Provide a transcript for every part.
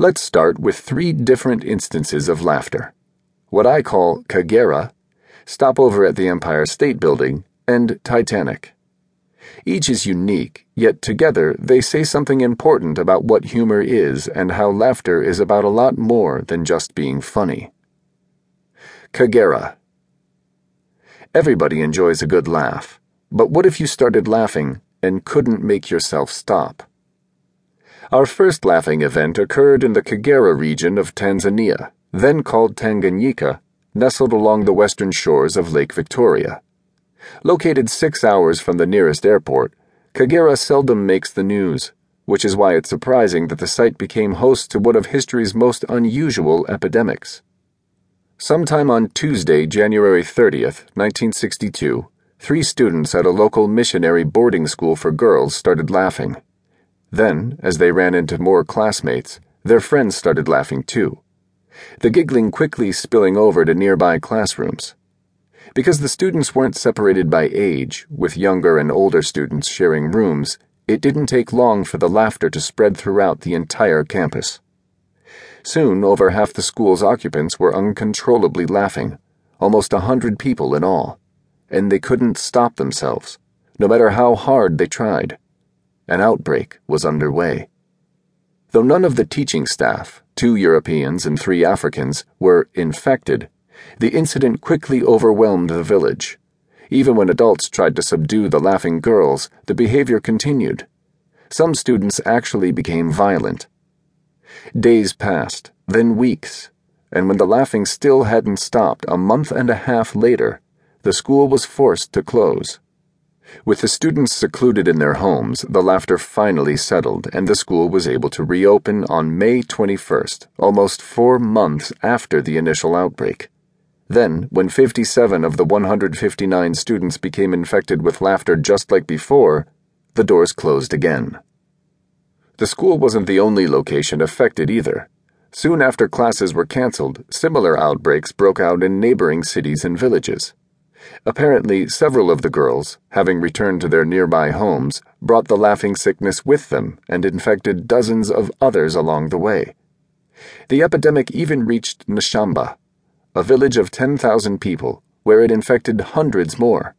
Let's start with three different instances of laughter. What I call Kagera, Stopover at the Empire State Building, and Titanic. Each is unique, yet together they say something important about what humor is and how laughter is about a lot more than just being funny. Kagera. Everybody enjoys a good laugh, but what if you started laughing and couldn't make yourself stop? Our first laughing event occurred in the Kagera region of Tanzania, then called Tanganyika, nestled along the western shores of Lake Victoria. Located six hours from the nearest airport, Kagera seldom makes the news, which is why it's surprising that the site became host to one of history's most unusual epidemics. Sometime on Tuesday, January 30th, 1962, three students at a local missionary boarding school for girls started laughing. Then, as they ran into more classmates, their friends started laughing too. The giggling quickly spilling over to nearby classrooms. Because the students weren't separated by age, with younger and older students sharing rooms, it didn't take long for the laughter to spread throughout the entire campus. Soon, over half the school's occupants were uncontrollably laughing, almost a hundred people in all, and they couldn't stop themselves, no matter how hard they tried. An outbreak was underway. Though none of the teaching staff, two Europeans and three Africans, were infected, the incident quickly overwhelmed the village. Even when adults tried to subdue the laughing girls, the behavior continued. Some students actually became violent. Days passed, then weeks, and when the laughing still hadn't stopped a month and a half later, the school was forced to close. With the students secluded in their homes, the laughter finally settled, and the school was able to reopen on May 21st, almost four months after the initial outbreak. Then, when 57 of the 159 students became infected with laughter just like before, the doors closed again. The school wasn't the only location affected either. Soon after classes were canceled, similar outbreaks broke out in neighboring cities and villages. Apparently, several of the girls, having returned to their nearby homes, brought the laughing sickness with them and infected dozens of others along the way. The epidemic even reached Nshamba, a village of 10,000 people, where it infected hundreds more.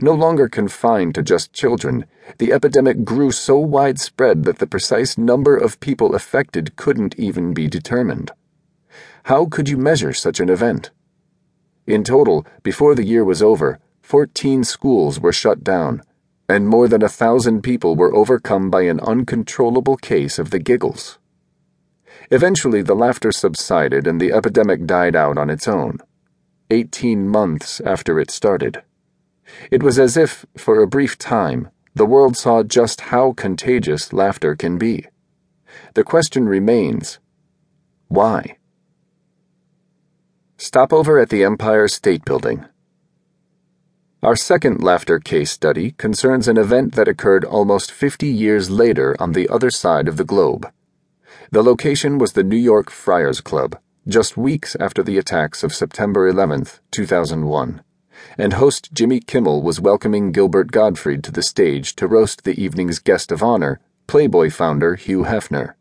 No longer confined to just children, the epidemic grew so widespread that the precise number of people affected couldn't even be determined. How could you measure such an event? In total, before the year was over, 14 schools were shut down, and more than a thousand people were overcome by an uncontrollable case of the giggles. Eventually, the laughter subsided and the epidemic died out on its own, 18 months after it started. It was as if, for a brief time, the world saw just how contagious laughter can be. The question remains why? Stopover at the Empire State Building. Our second laughter case study concerns an event that occurred almost 50 years later on the other side of the globe. The location was the New York Friars Club, just weeks after the attacks of September 11, 2001, and host Jimmy Kimmel was welcoming Gilbert Gottfried to the stage to roast the evening's guest of honor, Playboy founder Hugh Hefner.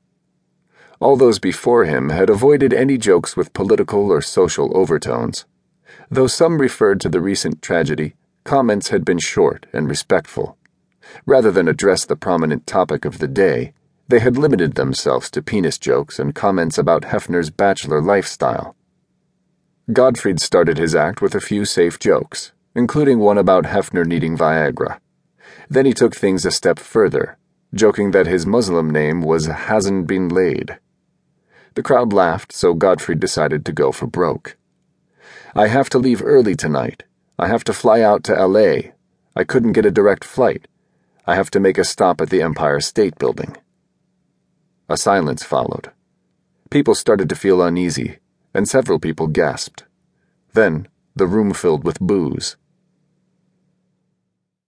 All those before him had avoided any jokes with political or social overtones. Though some referred to the recent tragedy, comments had been short and respectful. Rather than address the prominent topic of the day, they had limited themselves to penis jokes and comments about Hefner's bachelor lifestyle. Gottfried started his act with a few safe jokes, including one about Hefner needing Viagra. Then he took things a step further, joking that his Muslim name was Hasn't Been Laid. The crowd laughed, so Gottfried decided to go for broke. I have to leave early tonight. I have to fly out to LA. I couldn't get a direct flight. I have to make a stop at the Empire State Building. A silence followed. People started to feel uneasy, and several people gasped. Then, the room filled with boos.